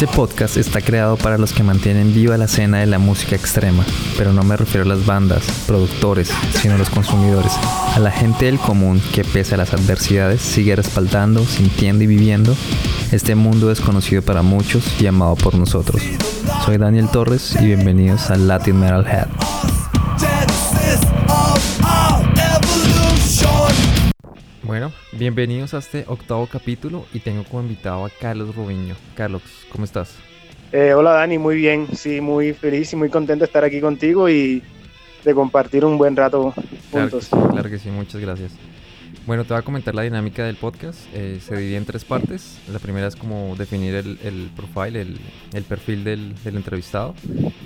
Este podcast está creado para los que mantienen viva la escena de la música extrema, pero no me refiero a las bandas, productores, sino a los consumidores, a la gente del común que pese a las adversidades sigue respaldando, sintiendo y viviendo este mundo desconocido para muchos y amado por nosotros. Soy Daniel Torres y bienvenidos a Latin Metal Head. Bueno, bienvenidos a este octavo capítulo y tengo como invitado a Carlos Rubiño. Carlos, ¿cómo estás? Eh, hola Dani, muy bien, sí, muy feliz y muy contento de estar aquí contigo y de compartir un buen rato juntos. Claro, que sí, muchas gracias. Bueno, te voy a comentar la dinámica del podcast. Eh, se divide en tres partes. La primera es como definir el, el profile, el, el perfil del, del, entrevistado.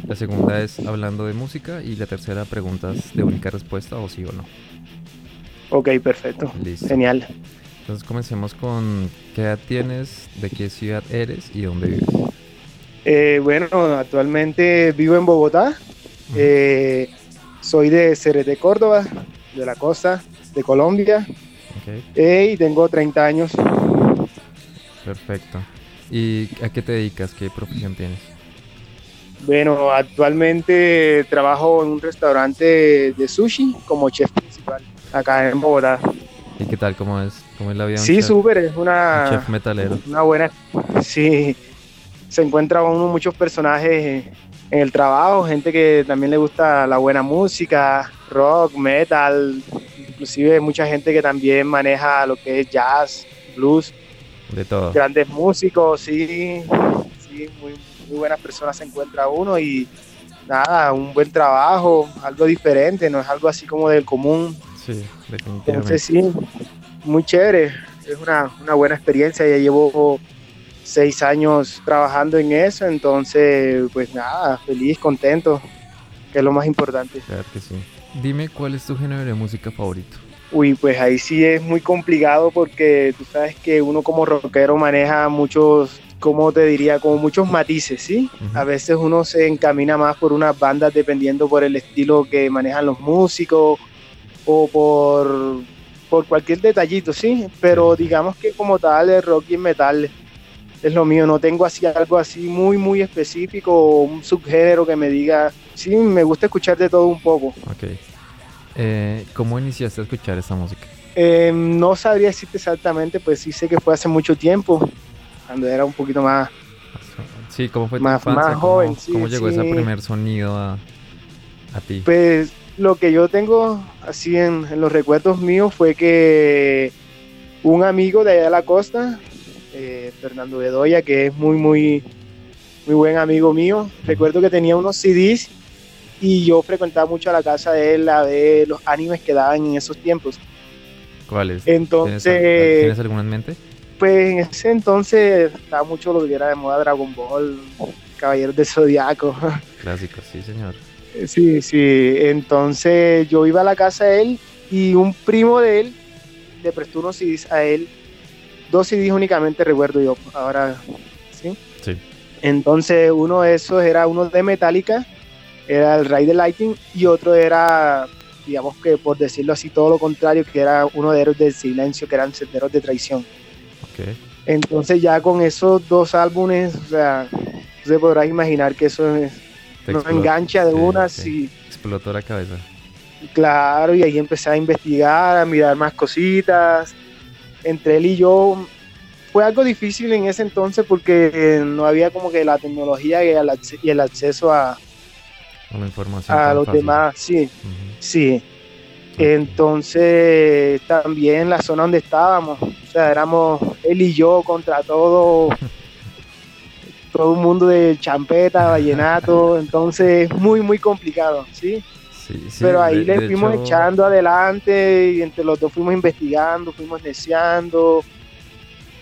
La segunda es hablando de música y la tercera preguntas de única respuesta o sí o no. Ok, perfecto. Genial. Entonces comencemos con qué edad tienes, de qué ciudad eres y dónde vives. Eh, bueno, actualmente vivo en Bogotá. Eh, soy de Córdoba, de la costa de Colombia. Eh, y tengo 30 años. Perfecto. ¿Y a qué te dedicas? ¿Qué profesión tienes? Bueno, actualmente trabajo en un restaurante de sushi como chef principal acá en Bogotá. ¿Y qué tal? ¿Cómo es? ¿Cómo es la vida? Sí, súper, es una... chef metalero. Una buena... Sí, se encuentra uno muchos personajes en el trabajo, gente que también le gusta la buena música, rock, metal, inclusive mucha gente que también maneja lo que es jazz, blues. De todo. Grandes músicos, sí, sí, muy, muy buenas personas se encuentra uno y nada, un buen trabajo, algo diferente, no es algo así como del común. Sí, definitivamente. Entonces sí, muy chévere, es una, una buena experiencia, ya llevo seis años trabajando en eso, entonces pues nada, feliz, contento, que es lo más importante. Claro que sí. Dime cuál es tu género de música favorito. Uy, pues ahí sí es muy complicado porque tú sabes que uno como rockero maneja muchos, ¿cómo te diría? Como muchos matices, ¿sí? A veces uno se encamina más por unas bandas dependiendo por el estilo que manejan los músicos o por, por cualquier detallito, ¿sí? Pero digamos que como tal el rock y el metal es lo mío, no tengo así algo así muy, muy específico o un subgénero que me diga, sí, me gusta escuchar de todo un poco. Ok. Eh, ¿Cómo iniciaste a escuchar esta música? Eh, no sabría decirte exactamente, pues sí sé que fue hace mucho tiempo, cuando era un poquito más... Sí, ¿cómo fue tu más, infancia? más joven? ¿Cómo, sí, cómo llegó sí. ese primer sonido a, a ti? Pues lo que yo tengo así en, en, los recuerdos míos fue que un amigo de allá de la costa, eh, Fernando Bedoya, que es muy, muy, muy buen amigo mío, recuerdo que tenía unos CDs y yo frecuentaba mucho a la casa de él a ver los animes que daban en esos tiempos. ¿Cuáles? Entonces, ¿Tienes, ¿Tienes alguna en mente? Pues en ese entonces estaba mucho lo que era de moda Dragon Ball, Caballeros del Zodiaco. Clásico, sí, señor. Sí, sí. Entonces yo iba a la casa de él y un primo de él le prestó unos CDs a él. Dos CDs únicamente recuerdo yo. Ahora, ¿sí? Sí. Entonces uno de esos era uno de Metallica, era el Rey de Lighting, y otro era, digamos que por decirlo así, todo lo contrario, que era uno de Héroes del Silencio, que eran Senderos de Traición. Okay. Entonces ya con esos dos álbumes, o sea, se podrás imaginar que eso es, nos engancha de sí, una, sí. sí. Explotó la cabeza. Claro, y ahí empecé a investigar, a mirar más cositas. Entre él y yo fue algo difícil en ese entonces porque no había como que la tecnología y el, y el acceso a, Una información a los fácil. demás, sí, sí. Entonces también la zona donde estábamos, o sea, éramos él y yo contra todo, todo un mundo de champeta, vallenato, entonces muy, muy complicado, ¿sí? Sí, sí, Pero ahí de- le fuimos hecho, echando adelante y entre los dos fuimos investigando, fuimos deseando.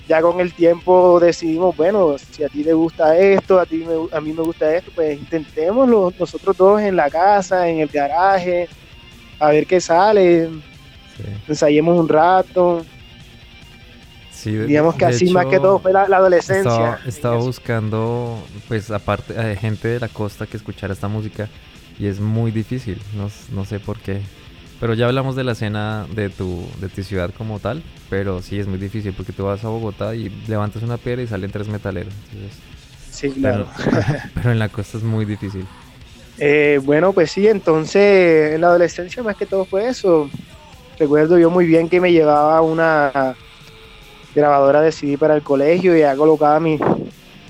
Ya con el tiempo decidimos, bueno, si a ti te gusta esto, a, ti me- a mí me gusta esto, pues intentémoslo nosotros dos en la casa, en el garaje, a ver qué sale, sí, ensayemos un rato. Sí, Digamos que así más que hecho, todo fue la, la adolescencia. Estaba, estaba buscando, pues aparte, de gente de la costa que escuchara esta música y es muy difícil, no, no sé por qué. Pero ya hablamos de la escena de tu, de tu ciudad como tal, pero sí es muy difícil porque tú vas a Bogotá y levantas una piedra y salen tres metaleros. Entonces, Sí, claro. Pero, en la costa es muy difícil. Eh, bueno, pues sí, entonces en la adolescencia más que todo fue eso. Recuerdo yo muy bien que me llevaba una grabadora de CD para el colegio y ya colocaba mis,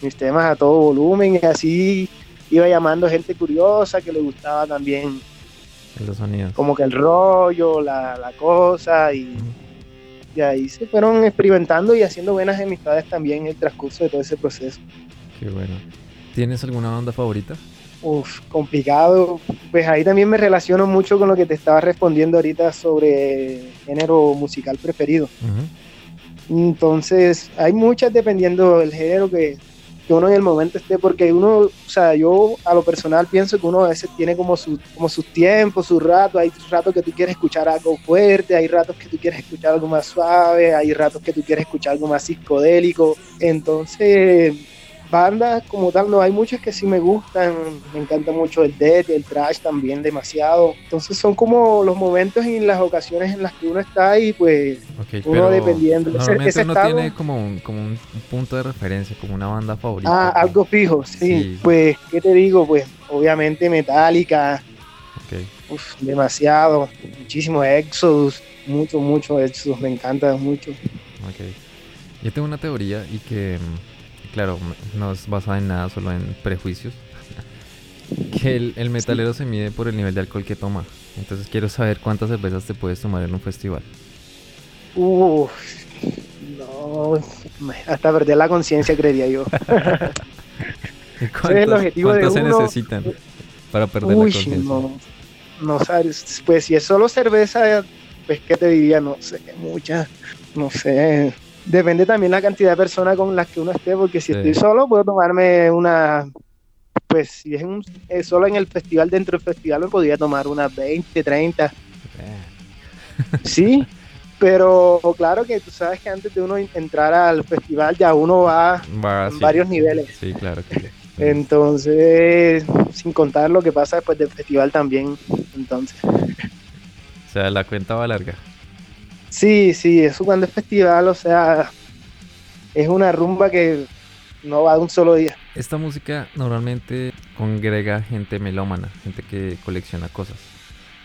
mis temas a todo volumen y así iba llamando gente curiosa que le gustaba también los sonidos. Como que el rollo, la, la cosa y, y, ahí se fueron experimentando y haciendo buenas amistades también en el transcurso de todo ese proceso. Qué bueno. ¿Tienes alguna banda favorita? Uf, complicado. Pues ahí también me relaciono mucho con lo que te estaba respondiendo ahorita sobre género musical preferido. Entonces, hay muchas dependiendo del género que, que uno en el momento esté, porque uno, o sea, yo a lo personal pienso que uno a veces tiene como, su, como sus tiempos, sus ratos, hay ratos que tú quieres escuchar algo fuerte, hay ratos que tú quieres escuchar algo más suave, hay ratos que tú quieres escuchar algo más psicodélico, entonces bandas como tal, no hay muchas que sí me gustan, me encanta mucho el death, el trash también demasiado. Entonces son como los momentos y las ocasiones en las que uno está y pues uno dependiendo. Normalmente uno tiene como un, como un punto de referencia, como una banda favorita. Ah, algo fijo, sí. Pues, ¿qué te digo? Pues obviamente Metallica. Uf, demasiado, muchísimo Exodus, mucho, mucho Exodus, me encanta mucho. Ok. Yo tengo una teoría y que claro, no es basada en nada, solo en prejuicios. que el, metalero se mide por el nivel de alcohol que toma. Entonces quiero saber cuántas cervezas te puedes tomar en un festival. Uff, no, hasta perder la conciencia creería yo. ¿Cuántas, se necesitan para perder la conciencia? No, no sabes, pues si es solo cerveza, pues qué te diría, no sé, muchas, no sé, Depende también la cantidad de personas con las que uno esté, porque si estoy solo puedo tomarme una, pues si es, un, solo en el festival, dentro del festival me podría tomar unas 20, 30. Sí, pero claro que tú sabes que antes de uno entrar al festival ya uno va, en varios niveles. Sí, claro. Entonces, sin contar lo que pasa después del festival también, entonces. O sea, la cuenta va larga. Sí, sí, eso cuando es festival, o sea, es una rumba que no va de un solo día. Esta música normalmente congrega gente melómana, gente que colecciona cosas.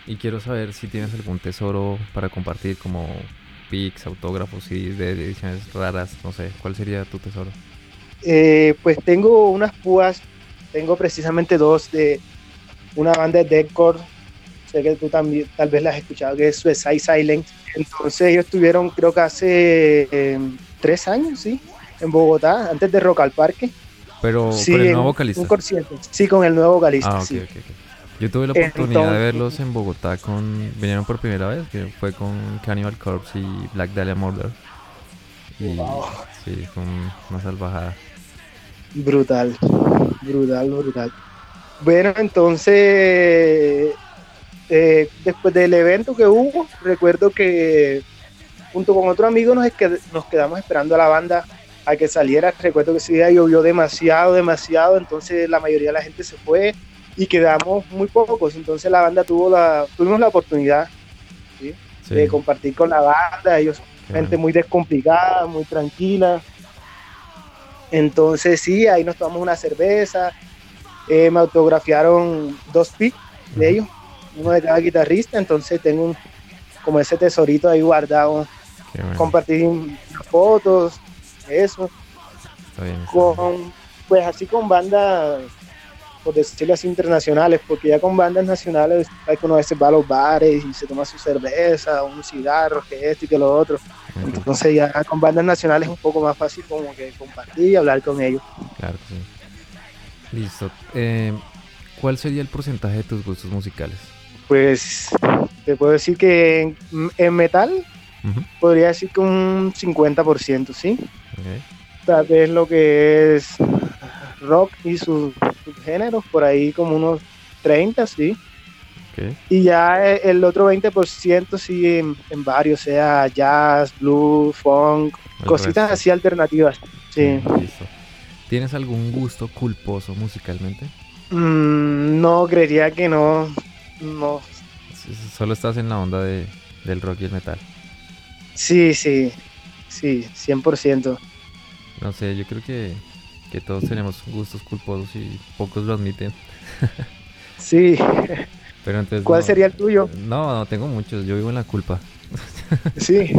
Y quiero saber si tienes algún tesoro para compartir, como pics, autógrafos y de ediciones raras, no sé, ¿cuál sería tu tesoro? Eh, pues tengo unas púas, tengo precisamente dos de una banda de deathcore sé que tú también tal vez las has escuchado, que es Suicide Silent. Entonces ellos estuvieron creo que hace em, tres años, sí, en Bogotá, antes de Rock al Parque. Pero con el nuevo vocalista. Sí, con el nuevo vocalista. Ah, sí. Yo tuve la oportunidad de verlos en Bogotá con. Vinieron por primera vez, que fue con Cannibal Corpse y Black Dahlia Murder. Y sí, fue una salvajada. Brutal, brutal, brutal. Bueno, entonces eh, después del evento que hubo, recuerdo que junto con otro amigo nos, nos quedamos esperando a la banda a que saliera. Recuerdo que ese día llovió demasiado, demasiado, entonces la mayoría de la gente se fue y quedamos muy pocos. Entonces la banda tuvo la, tuvimos la oportunidad de compartir con la banda. Ellos, gente muy descomplicada, muy tranquila. Entonces sí, ahí nos tomamos una cerveza. Eh, me autografiaron dos pics de ellos uno de cada guitarrista, entonces tengo como ese tesorito ahí guardado. Compartir fotos, eso. con, pues así con bandas, por decirlo así, internacionales, porque ya con bandas nacionales hay que uno a veces va a los bares y se toma su cerveza, un cigarro, que esto y que lo otro. Entonces ya con bandas nacionales es un poco más fácil como que compartir y hablar con ellos. Claro, sí. Listo. Eh, ¿Cuál sería el porcentaje de tus gustos musicales? Pues te puedo decir que en, metal podría decir que un 50%, ¿sí? Tal vez lo que es rock y sus géneros, por ahí como unos 30, ¿sí? Y ya el otro 20% sí en, varios, sea jazz, blues, funk, cositas así alternativas. Sí. ¿Tienes algún gusto culposo musicalmente? Mm, no, creería que no. No. Solo estás en la onda de, del rock y el metal. Sí, sí, sí, 100%. No sé, yo creo que que todos tenemos gustos culposos y pocos lo admiten. sí. Pero entonces, ¿Cuál sería el tuyo? No, no, tengo muchos. Yo vivo en la culpa. Sí.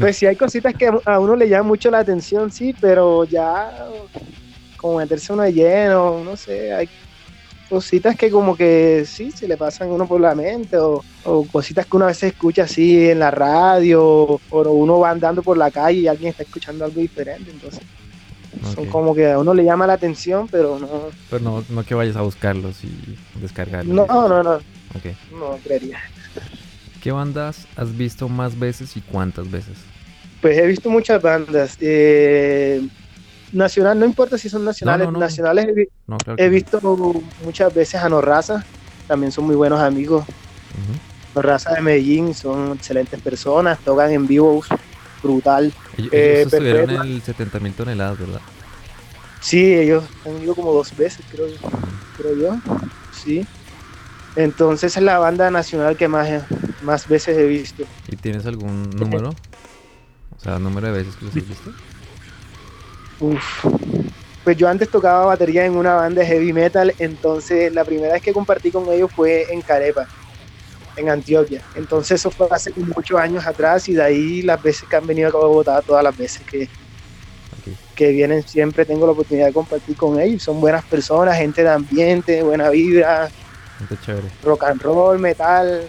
Pues sí, hay cositas que a uno le llaman mucho la atención, sí, pero ya como meterse uno de lleno, no sé, hay cositas que como que sí, se le pasan a uno por la mente o, cositas que uno a veces escucha así en la radio o, uno va andando por la calle y alguien está escuchando algo diferente, entonces son como que a uno le llama la atención, pero no... Pero no, no que vayas a buscarlos y descargarlos. No, no, no. No, creería. ¿Qué bandas has visto más veces y cuántas veces? Pues he visto muchas bandas. Eh, nacional, no importa si son nacionales, nacionales he, visto muchas veces a Norraza, también son muy buenos amigos. Norraza de Medellín, son excelentes personas, tocan en vivo brutal. Ellos, eh, estuvieron en el 70 mil toneladas, ¿verdad? Sí, ellos han ido como dos veces, creo, creo yo. Sí. Entonces es la banda nacional que más, más veces he visto. ¿Y tienes algún número? O sea, número de veces que los has visto. Uf. Pues yo antes tocaba batería en una banda de heavy metal, entonces la primera vez que compartí con ellos fue en Carepa, en Antioquia. Entonces eso fue hace muchos años atrás y de ahí las veces que han venido a Bogotá, todas las veces que, que vienen siempre tengo la oportunidad de compartir con ellos. Son buenas personas, gente de ambiente, buena vida, Rock and roll, metal.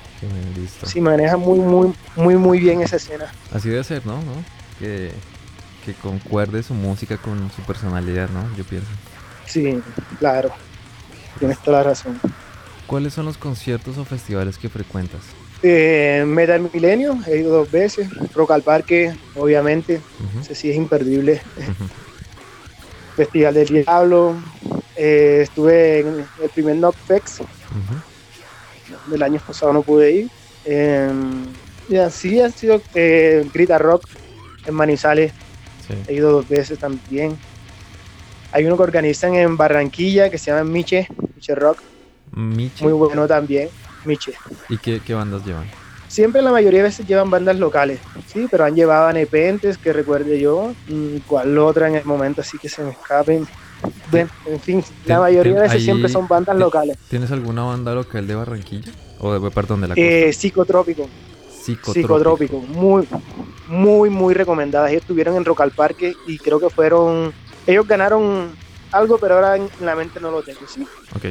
Sí, maneja muy, muy, muy, muy bien esa escena. Así debe ser, ¿no? Que, que concuerde su música con su personalidad, ¿no? Yo pienso. Sí, claro. Tienes toda la razón. ¿Cuáles son los conciertos o festivales que frecuentas? Eh, Metal Milenio, he ido dos veces. Rock al Parque, obviamente. Ese sí es imperdible. Festival del Diablo. Eh, estuve en el primer Knockfest del año pasado no pude ir. Em, y así ha sido eh, Grita Rock en Manizales. He ido dos veces también. Hay uno que organizan en Barranquilla que se llama Miche, Miche Rock. Miche. Muy bueno también, Miche. ¿Y qué, bandas llevan? Siempre la mayoría de veces llevan bandas locales, sí, pero han llevado a Nepentes, que recuerde yo, cuál otra en el momento así que se me escapen. Bueno, en fin, la mayoría de veces siempre son bandas locales. ¿Tienes alguna banda local de Barranquilla? O de, perdón, de la eh, Psicotrópico. Psicotrópico. Muy, muy, muy recomendadas. Ellos estuvieron en Rock al Parque y creo que fueron. Ellos ganaron algo, pero ahora en la mente no lo tengo, sí. Ok.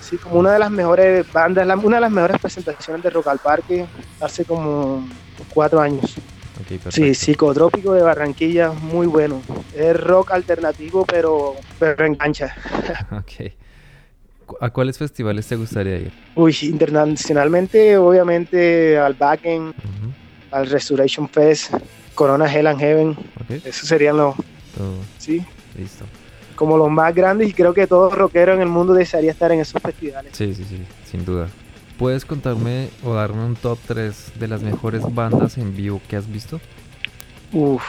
Sí, como una de las mejores bandas, una de las mejores presentaciones de Rock al Parque hace como cuatro años sí, psicotrópico de Barranquilla, muy bueno. Es rock alternativo, pero, pero engancha. ok. ¿A cuáles festivales te gustaría ir? Uy, internacionalmente, obviamente al Backend, al Resurrection Fest, Corona Hell and Heaven. Okay. Esos serían los. Sí. Listo. Como los más grandes, y creo que todo rockero en el mundo desearía estar en esos festivales. Sí, sí, sí, sin duda. ¿Puedes contarme o darme un top 3 de las mejores bandas en vivo que has visto? Uf,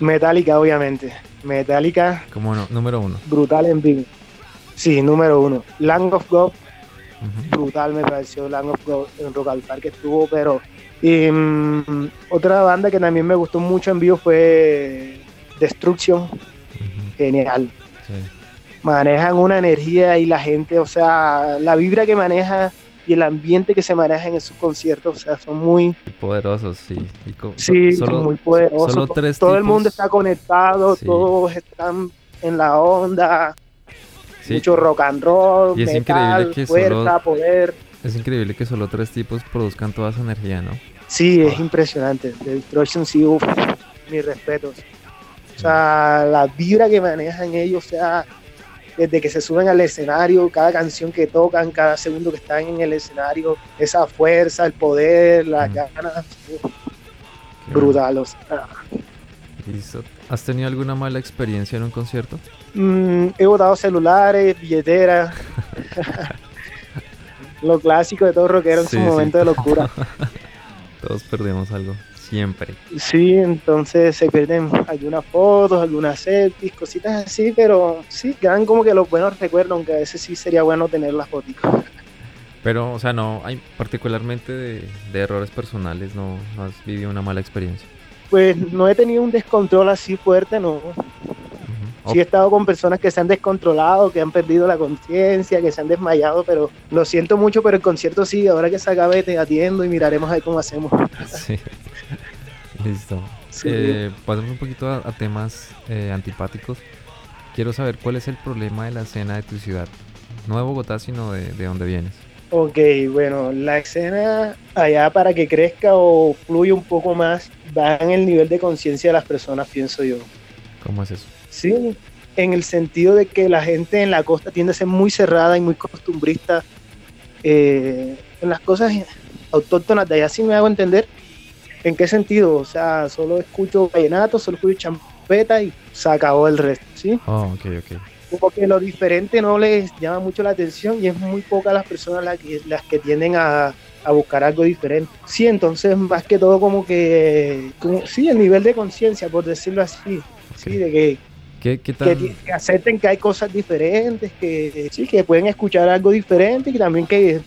Metallica, obviamente. Metallica. Como no, número uno. Brutal en vivo. Sí, número uno. Land of God. Brutal me pareció Land of God en Rock al Parque estuvo, pero. Mm, otra banda que también me gustó mucho en vivo fue Destruction. Genial. Manejan una energía y la gente, o sea, la vibra que maneja y el ambiente que se maneja en esos conciertos, o sea, son muy poderosos, sí. sí, son muy poderosos. Todo el mundo está conectado, todos están en la onda. Mucho rock and roll, y metal, fuerza, poder. Es increíble que solo tres tipos produzcan toda esa energía, ¿no? Sí, es impresionante. The Destruction, sí, uf, mis respetos. O sea, la vibra que manejan ellos, o sea, desde que se suben al escenario, cada canción que tocan, cada segundo que están en el escenario, esa fuerza, el poder, las ganas, brutal. ¿Has tenido alguna mala experiencia en un concierto? Mm, he botado celulares, billeteras, lo clásico de todo rockero en su momento de locura. Todos perdemos algo. Siempre. Sí, entonces se pierden algunas fotos, algunas selfies, cositas así, pero sí, quedan como que los buenos recuerdos, aunque a veces sí sería bueno tener las fotos. Pero, o sea, no, hay particularmente de, errores personales, no, has vivido una mala experiencia. Pues no he tenido un descontrol así fuerte, no. Sí he estado con personas que se han descontrolado, que han perdido la conciencia, que se han desmayado, pero lo siento mucho, pero el concierto sí, ahora que se acabe te atiendo y miraremos ahí cómo hacemos. Sí. Listo. Eh, pasemos un poquito a, temas eh, antipáticos. Quiero saber cuál es el problema de la escena de tu ciudad. No de Bogotá, sino de, de dónde vienes. Ok, bueno, la escena allá para que crezca o fluya un poco más va en el nivel de conciencia de las personas, pienso yo. ¿Cómo es eso? Sí, en el sentido de que la gente en la costa tiende a ser muy cerrada y muy costumbrista eh, en las cosas autóctonas de allá, sí me hago entender. ¿En qué sentido? O sea, solo escucho vallenato, solo escucho champeta y se acabó el resto, ¿sí? Oh, ok, ok porque lo diferente no les llama mucho la atención y es muy pocas las personas las que, las que tienden a, buscar algo diferente. Sí, entonces más que todo como que, sí, el nivel de conciencia, por decirlo así, sí, de que, que, acepten que hay cosas diferentes, que sí, que pueden escuchar algo diferente y también que,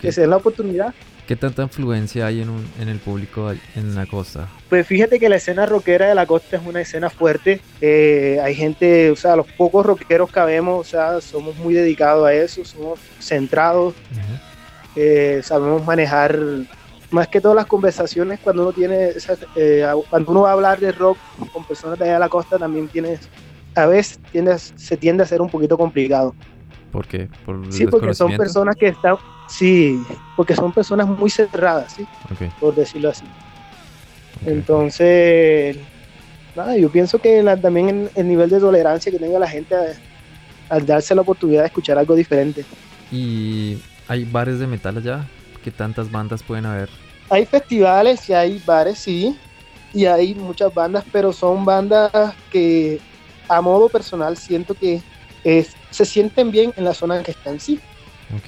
que se den la oportunidad. ¿Qué tanta influencia hay en, un, en el público en la costa? Pues fíjate que la escena rockera de la costa es una escena fuerte. Eh, hay gente, o sea, los pocos rockeros que vemos, o sea, somos muy dedicados a eso, somos centrados, eh, sabemos manejar más que todas las conversaciones cuando uno tiene, eh, cuando uno va a hablar de rock con personas de allá de la costa, también tienes, a veces tiende, se tiende a ser un poquito complicado. ¿Por qué? ¿Por sí, porque son personas que están, sí, porque son personas muy cerradas, ¿sí? Por decirlo así. Entonces, nada, yo pienso que también el, nivel de tolerancia que tenga la gente al darse la oportunidad de escuchar algo diferente. ¿Y hay bares de metal allá? ¿Qué tantas bandas pueden haber? Hay festivales y hay bares, sí, y hay muchas bandas, pero son bandas que a modo personal siento que se sienten bien en la zona en que están, sí.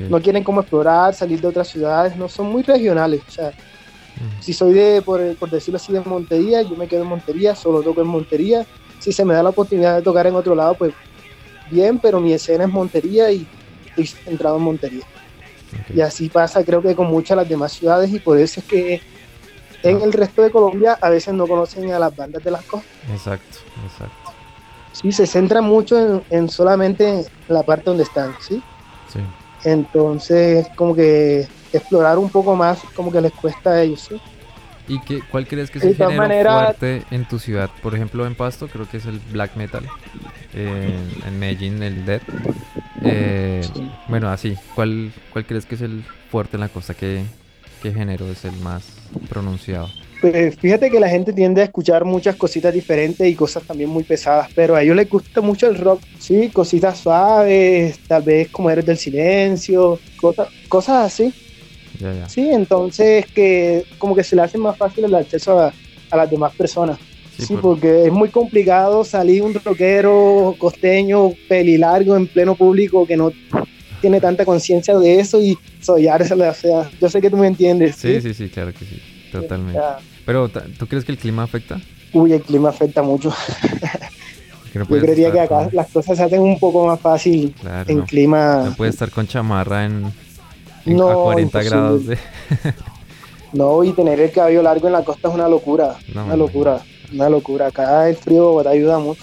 No quieren como explorar, salir de otras ciudades, no son muy regionales. O sea, si soy de, por, decirlo así, de Montería, yo me quedo en Montería, solo toco en Montería. Si se me da la oportunidad de tocar en otro lado, pues bien, pero mi escena es Montería y estoy centrado en Montería. Y así pasa, creo que con muchas las demás ciudades, y por eso es que en el resto de Colombia a veces no conocen a las bandas de las costas. Exacto, exacto. Sí, se centra mucho en, solamente la parte donde están, ¿sí? Sí. Entonces, como que explorar un poco más, como que les cuesta a ellos, ¿sí? ¿Y qué, cuál crees que es el género fuerte en tu ciudad? Por ejemplo, en Pasto creo que es el black metal. Eh, en Medellín el death. Eh, bueno, así. ¿Cuál, ¿Cuál crees que es el fuerte en la costa? ¿Qué, ¿Qué género es el más pronunciado? Pues fíjate que la gente tiende a escuchar muchas cositas diferentes y cosas también muy pesadas, pero a ellos les gusta mucho el rock, sí, cositas suaves, tal vez como eres del silencio, cosas, cosas así. Sí, entonces que como que se le hace más fácil el acceso a, las demás personas. Sí, porque es muy complicado salir un rockero costeño, pelilargo en pleno público que no tiene tanta conciencia de eso y sollarse, o sea, yo sé que tú me entiendes. Sí, sí, sí, claro que sí, totalmente. Pero, ¿tú crees que el clima afecta? Uy, el clima afecta mucho. Yo creería que acá las cosas se hacen un poco más fácil en clima. No puede estar con chamarra en, a 40 grados. no, y tener el cabello largo en la costa es una locura. una locura, una locura. Acá el frío te ayuda mucho.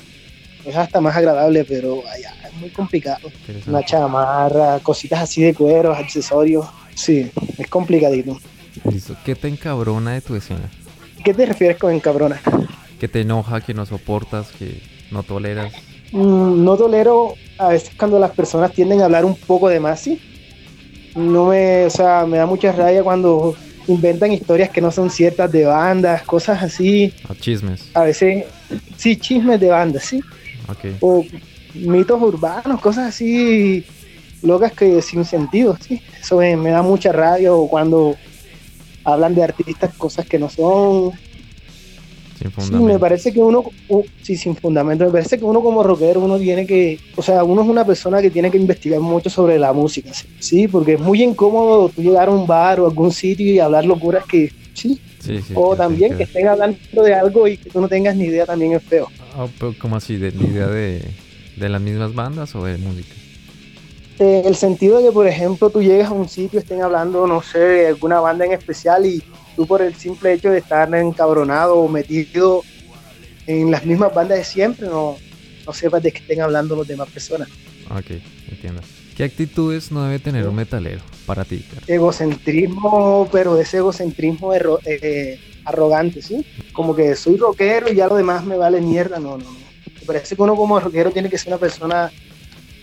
Es hasta más agradable, pero allá es muy complicado. Una chamarra, cositas así de cueros, accesorios. Sí, es complicadito. ¿Qué te encabrona de tu escena? ¿Qué te refieres con encabrona? Que te enoja, que no soportas, que no toleras. Mm, no tolero a veces cuando las personas tienden a hablar un poco de más, sí. No me, o sea, me da mucha rabia cuando inventan historias que no son ciertas de bandas, cosas así. O chismes. A veces, sí, chismes de bandas, sí. Okay. O mitos urbanos, cosas así locas que sin sentido, sí. Eso me, me da mucha rabia o cuando hablan de artistas cosas que no son. Sin fundamento. Sí, me parece que uno, sí, sin fundamento, me parece que uno como rockero, uno tiene que, o sea, uno es una persona que tiene que investigar mucho sobre la música, sí, porque es muy incómodo tú llegar a un bar o algún sitio y hablar locuras que, sí, sí, o también que, estén hablando de algo y que tú no tengas ni idea también es feo. Oh, ¿Cómo así? ¿De, ¿Ni idea de, de las mismas bandas o de música? Este, el sentido de que, por ejemplo, tú llegas a un sitio, estén hablando, no sé, de alguna banda en especial y tú por el simple hecho de estar encabronado o metido en las mismas bandas de siempre, no, no sepas de qué estén hablando los demás personas. Ok, entiendo. ¿Qué actitudes no debe tener un metalero para ti? Egocentrismo, pero ese egocentrismo eh, arrogante, ¿sí? Como que soy rockero y ya lo demás me vale mierda. No, no, no. Me parece que uno como rockero tiene que ser una persona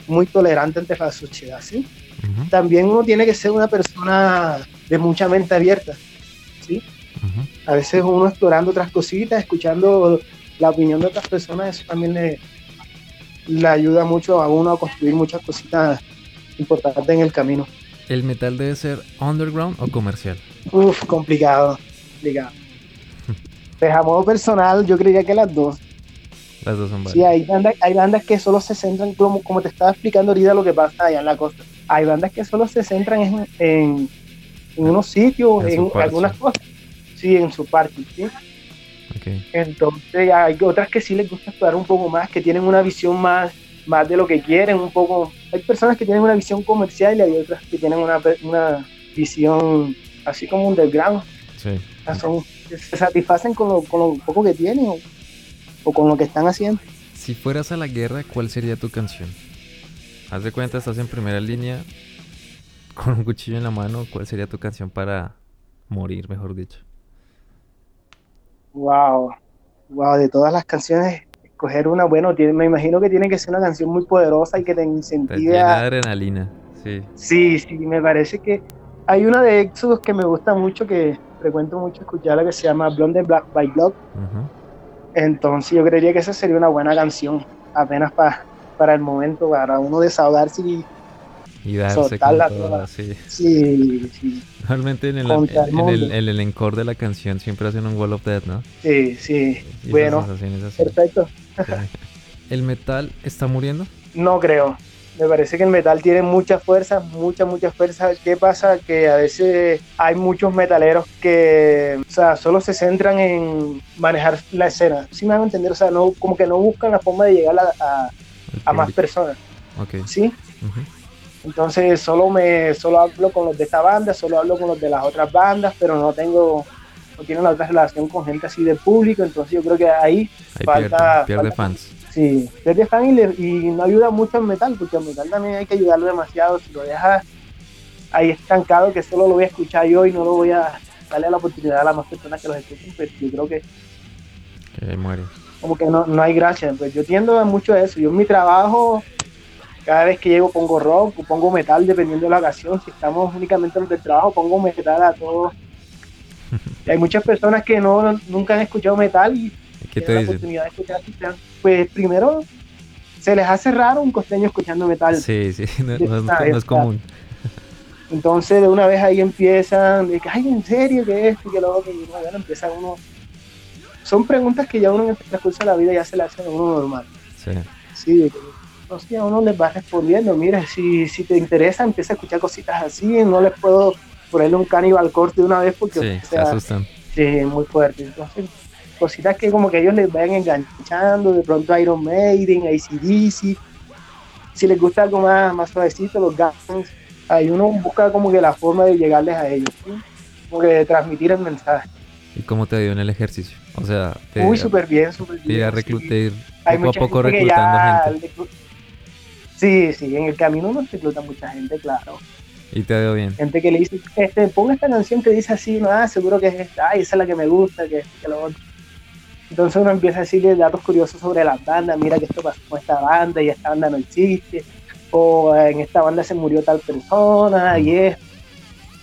muy tolerante ante la sociedad, ¿sí? También uno tiene que ser una persona de mucha mente abierta, ¿sí? A veces uno explorando otras cositas, escuchando la opinión de otras personas, eso también le, le ayuda mucho a uno a construir muchas cositas importantes en el camino. ¿El metal debe ser underground o comercial? Uf, complicado, complicado. pues a modo personal, yo creería que las dos. Las dos son varias. Sí, hay bandas, hay bandas que solo se centran, como, como te estaba explicando ahorita lo que pasa allá en la costa. Hay bandas que solo se centran en, en, unos sitios, en, algunas cosas. Sí, en su parte, ¿sí? Entonces hay otras que sí les gusta explorar un poco más, que tienen una visión más, más de lo que quieren, un poco... Hay personas que tienen una visión comercial y hay otras que tienen una, una visión así como underground. Sí. se satisfacen con lo, con lo, poco que tienen o, o, con lo que están haciendo. Si fueras a la guerra, ¿cuál sería tu canción? Haz de cuenta, estás en primera línea con un cuchillo en la mano. ¿Cuál sería tu canción para morir, mejor dicho? Wow, wow, de todas las canciones, escoger una, bueno, tiene, me imagino que tiene que ser una canción muy poderosa y que te incentive te adrenalina, sí. Sí, sí, me parece que hay una de Exodus que me gusta mucho, que frecuento mucho escucharla, que se llama Blonde Black by Blood. Entonces yo creería que esa sería una buena canción, apenas para para el momento, para uno desahogarse y y darse con todo, sí. sí. sí, Normalmente en el, en, el, el, encore de la canción siempre hacen un Wall of Death, ¿no? Sí, sí. bueno, perfecto. ¿El metal está muriendo? No creo. Me parece que el metal tiene mucha fuerza, mucha, mucha fuerza. ¿Qué pasa? Que a veces hay muchos metaleros que, o sea, solo se centran en manejar la escena. ¿Sí me van a entender? O sea, no, como que no buscan la forma de llegar a, a, más personas. Okay. ¿Sí? Entonces solo me solo hablo con los de esta banda, solo hablo con los de las otras bandas, pero no tengo no tiene una otra relación con gente así de público, entonces yo creo que ahí, falta, pierde, fans. Sí, pierde fans y, y, no ayuda mucho al metal, porque al metal también hay que ayudarlo demasiado, si lo dejas ahí estancado que solo lo voy a escuchar yo y no lo voy a darle la oportunidad a las más personas que los escuchen, pues yo creo que que muere. Como que no, no hay gracia, pues yo tiendo mucho a eso, yo en mi trabajo cada vez que llego pongo rock o pongo metal dependiendo de la ocasión. Si estamos únicamente en el trabajo, pongo metal a todos. hay muchas personas que no nunca han escuchado metal y ¿Qué te la oportunidad de escuchar. Pues primero se les hace raro un costeño escuchando metal. Sí, sí, no, es, común. Entonces de una vez ahí empiezan, de que, ay, ¿en serio que es? Y que luego que bueno, empieza uno... Son preguntas que ya uno en el transcurso de la vida ya se le hacen a uno normal. Sí. Sí, a uno les va respondiendo, mira, si, si te interesa, empieza a escuchar cositas así, no les puedo ponerle un Cannibal corte de una vez porque se asustan. Sí, muy fuerte. Entonces, cositas que como que ellos les vayan enganchando, de pronto Iron Maiden, ACDC, si les gusta algo más, más suavecito, los Guns, ahí uno busca como que la forma de llegarles a ellos, como que de transmitir el mensaje. ¿Y cómo te dio en el ejercicio? O sea, te, muy súper bien, súper bien. a reclutar, poco a poco reclutando gente. Sí, sí, en el camino no se recluta mucha gente, claro. Y te veo bien. Gente que le dice, este, ponga esta canción que dice así, no, ah, seguro que es esta, ay, esa es la que me gusta, que, que lo otro. Entonces uno empieza a decirle datos curiosos sobre las bandas, mira que esto pasó con esta banda y esta banda no existe, o en esta banda se murió tal persona y es.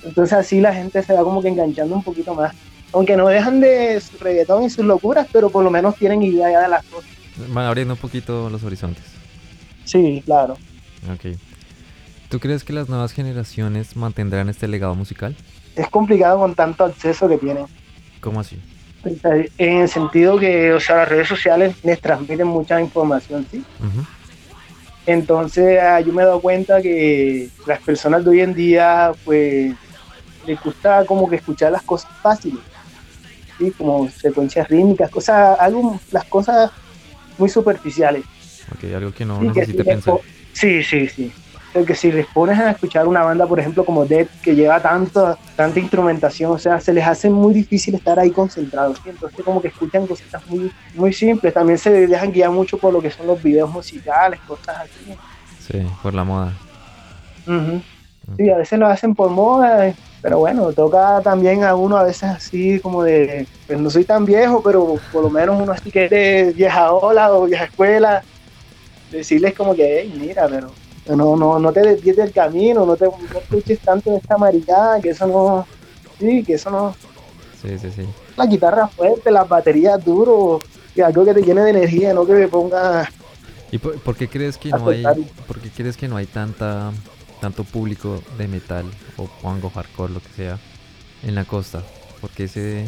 Entonces así la gente se va como que enganchando un poquito más. Aunque no dejan de su reggaetón y sus locuras, pero por lo menos tienen idea ya de las cosas. Van abriendo un poquito los horizontes. Sí, claro. Ok. ¿Tú crees que las nuevas generaciones mantendrán este legado musical? Es complicado con tanto acceso que tienen. ¿Cómo así? En el sentido que, o sea, las redes sociales les transmiten mucha información, ¿sí? Entonces, ah, yo me he dado cuenta que las personas de hoy en día, pues, les gusta como que escuchar las cosas fáciles, ¿sí? Como secuencias rítmicas, cosas, algo, las cosas muy superficiales. Ok, algo que no necesite pensar. Sí, sí, sí. que si les pones a escuchar una banda, por ejemplo, como Dead, que lleva tanto, tanta instrumentación, o sea, se les hace muy difícil estar ahí concentrados. Entonces, como que escuchan cositas muy, muy simples. También se dejan guiar mucho por lo que son los videos musicales, cosas así. Sí, por la moda. Sí, a veces lo hacen por moda, pero bueno, toca también a uno a veces así como de, pues no soy tan viejo, pero por lo menos uno así que es de vieja ola o vieja escuela, decirles como que, hey, mira, pero no, no, no te desvíes del camino, no te escuches tanto de esta maricada, que eso no, sí, que eso no. Sí, sí, sí. La guitarra fuerte, las baterías duro, y algo que te llene de energía, no que me ponga... ¿Y por, qué crees que no hay, por qué crees que no hay tanta, tanto público de metal o pongo hardcore, lo que sea, en la costa? Porque ese,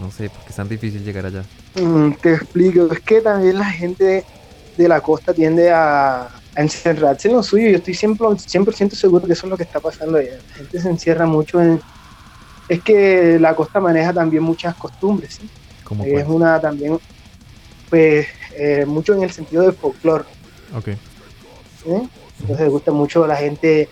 no sé, porque es tan difícil llegar allá. Mm, te explico, es que también la gente de la costa tiende a, encerrarse en lo suyo. Yo estoy 100%, seguro que eso es lo que está pasando allá. La gente se encierra mucho en... Es que la costa maneja también muchas costumbres, ¿sí? es una también, pues, eh, mucho en el sentido del folclore. Ok. Entonces le gusta mucho a la gente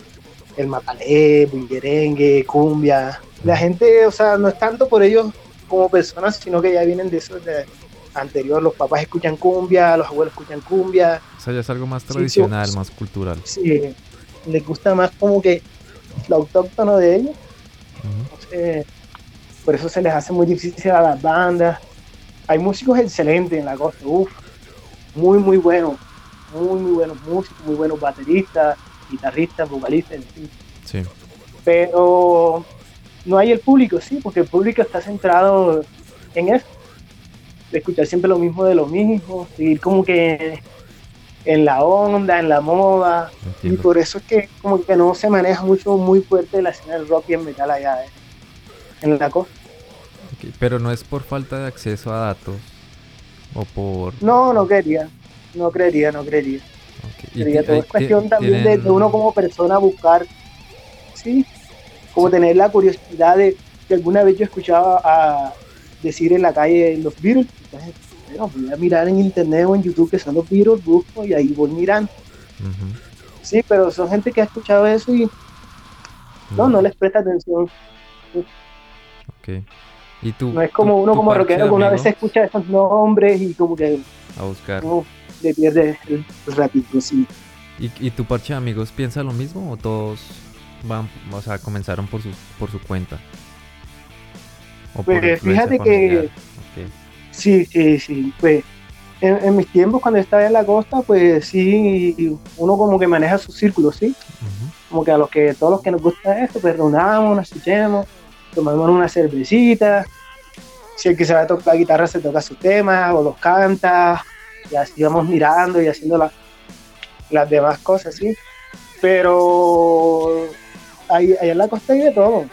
el mapalé, bullerengue, cumbia. La gente, o sea, no es tanto por ellos como personas, sino que ya vienen de eso de, anterior, los papás escuchan cumbia, los abuelos escuchan cumbia. O sea, ya es algo más tradicional, más cultural. Sí, les gusta más como que lo autóctono de ellos. por eso se les hace muy difícil a las bandas. Hay músicos excelentes en la costa, uff, muy, muy buenos, muy, muy buenos músicos, muy buenos bateristas, guitarristas, vocalistas, en fin. Sí. Pero no hay el público, sí, porque el público está centrado en eso escuchar siempre lo mismo de lo mismo, seguir como que en la onda, en la moda. Y por eso es que como que no se maneja mucho muy fuerte la escena del rock y el metal allá eh, en la costa. pero no es por falta de acceso a datos o por... No, no quería, no creería, no creería. Okay. todo es cuestión también de, uno como persona buscar, sí, como tener la curiosidad de que alguna vez yo escuchaba a decir en la calle los Beatles, voy a mirar en internet o en YouTube que son los Beatles, busco y ahí voy mirando. Sí, pero son gente que ha escuchado eso y no, no les presta atención. Ok. ¿Y tú, no es como uno como rockero que una vez escucha esos nombres y como que a buscar. le pierde el, ratito, sí. ¿Y, ¿Y tu parche de amigos piensa lo mismo o todos van, o sea, comenzaron por su, por su cuenta? pues fíjate que sí, sí, sí, pues en, mis tiempos cuando estaba en la costa, pues sí, uno como que maneja su círculo, ¿sí? Como que a los que, todos los que nos gusta esto, pues reunamos, nos escuchemos, tomamos una cervecita, si el que se va a tocar la guitarra se toca su tema o los canta, y así vamos mirando y haciendo las demás cosas, ¿sí? Pero ahí, ahí en la costa hay de todo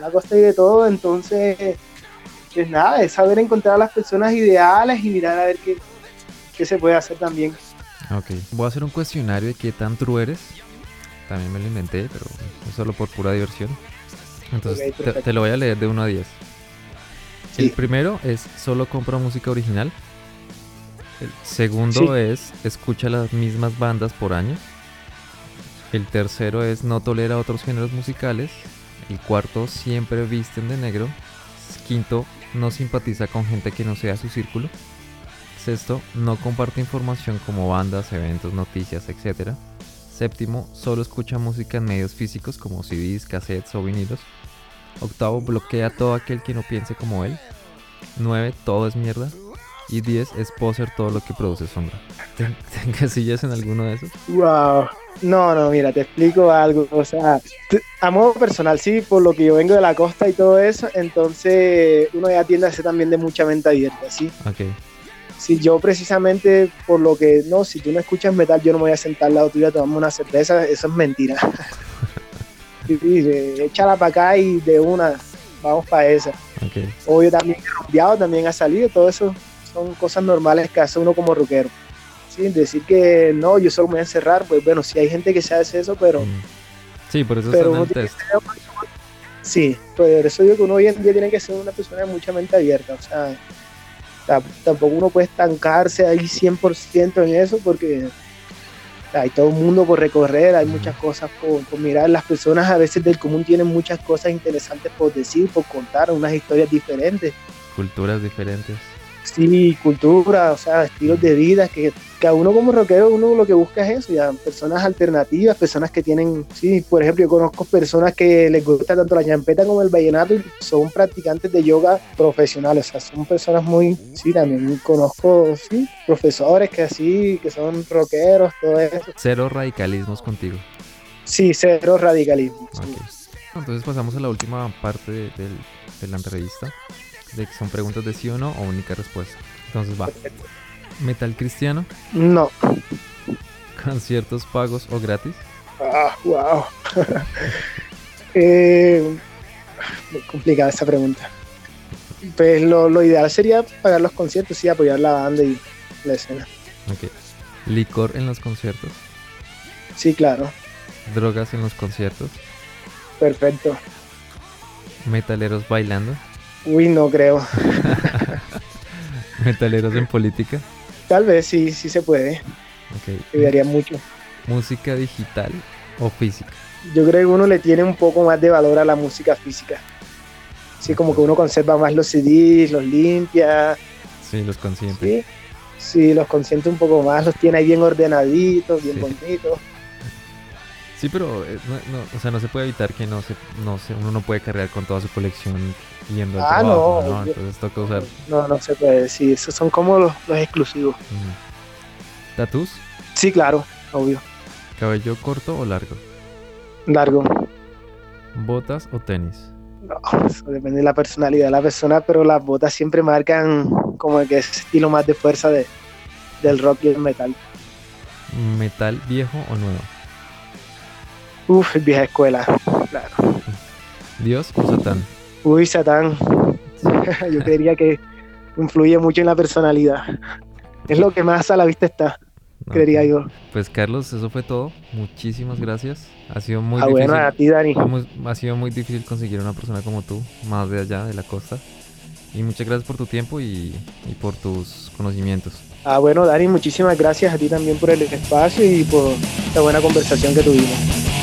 la costa y de todo, entonces, pues nada, es saber encontrar a las personas ideales y mirar a ver qué, qué se puede hacer también. Ok, voy a hacer un cuestionario de qué tan true eres. También me lo inventé, pero solo por pura diversión. Entonces, te, lo voy a leer de 1 a 10. El primero es solo compra música original. El segundo es escucha las mismas bandas por año. El tercero es no tolera otros géneros musicales. El cuarto, siempre visten de negro. Quinto, no simpatiza con gente que no sea su círculo. Sexto, no comparte información como bandas, eventos, noticias, etc. Séptimo, solo escucha música en medios físicos como CDs, cassettes o vinilos. Octavo, bloquea a todo aquel que no piense como él. 9. Todo es mierda. Y 10. Es poser todo lo que produce sombra. ¿Te, encasillas en alguno de esos? Wow. No, no, mira, te explico algo. O sea, a modo personal, sí, por lo que yo vengo de la costa y todo eso, entonces uno ya tiende a ser también de mucha mente abierta, ¿sí? Ok. Si yo precisamente, por lo que, no, si tú no escuchas metal, yo no me voy a sentar al lado tuyo a tomarme una cerveza, eso es mentira. sí, sí, échala para acá y de una, vamos para esa. Okay. Obvio también he también ha salido, todo eso son cosas normales que hace uno como rockero. Decir que no, yo solo me voy a encerrar, pues bueno, si hay gente que se hace eso, pero... Mm. Sí, por eso pero el Sí, por eso digo que uno hoy en día tiene que ser una persona de mucha mente abierta, o sea, tampoco uno puede estancarse ahí 100% en eso porque hay todo un mundo por recorrer, hay muchas cosas por, por, mirar. Las personas a veces del común tienen muchas cosas interesantes por decir, por contar, unas historias diferentes. Culturas diferentes. Sí, cultura, o sea, estilos de vida, que cada uno como rockero, uno lo que busca es eso, ya, personas alternativas, personas que tienen, sí, por ejemplo, yo conozco personas que les gusta tanto la champeta como el vallenato y son practicantes de yoga profesionales, o sea, son personas muy, sí, también conozco, sí, profesores que así, que son rockeros, todo eso. Cero radicalismos contigo. Sí, cero radicalismo. Okay. Entonces pasamos a la última parte de, de, de la entrevista de que son preguntas de sí o no o única respuesta. Entonces va. ¿Metal cristiano? No. ¿Conciertos pagos o gratis? Ah, wow. eh, muy complicada esa pregunta. Pues lo, lo, ideal sería pagar los conciertos y apoyar la banda y la escena. Ok. ¿Licor en los conciertos? Sí, claro. ¿Drogas en los conciertos? Perfecto. ¿Metaleros bailando? Uy, no creo. ¿Metaleros en política? Tal vez sí, sí se puede. Okay. Ayudaría mucho. ¿Música digital o física? Yo creo que uno le tiene un poco más de valor a la música física. Sí, como que uno conserva más los CDs, los limpia. Sí, los consiente. Sí, sí los consiente un poco más, los tiene ahí bien ordenaditos, bien sí. bonitos. Sí, pero eh, no, no, o sea, no se puede evitar que no se, no se, uno no puede cargar con toda su colección yendo al ah, trabajo, no, ¿no? Entonces toca usar. No, no se puede, sí, esos son como los, los exclusivos. ¿Tatús? Sí, claro, obvio. ¿Cabello corto o largo? Largo. ¿Botas o tenis? No, eso depende de la personalidad de la persona, pero las botas siempre marcan como que ese estilo más de fuerza de, del rock y el metal. ¿Metal viejo o nuevo? Uf, vieja escuela, claro. ¿Dios o Satán? Uy, Satán. Yo creería que influye mucho en la personalidad. Es lo que más a la vista está, no. creería yo. Pues Carlos, eso fue todo. Muchísimas gracias. Ha sido muy ah, difícil. Bueno, a ti, Dani. Ha sido muy difícil conseguir una persona como tú, más de allá de la costa. Y muchas gracias por tu tiempo y, y por tus conocimientos. Ah, bueno, Dani, muchísimas gracias a ti también por el espacio y por la buena conversación que tuvimos.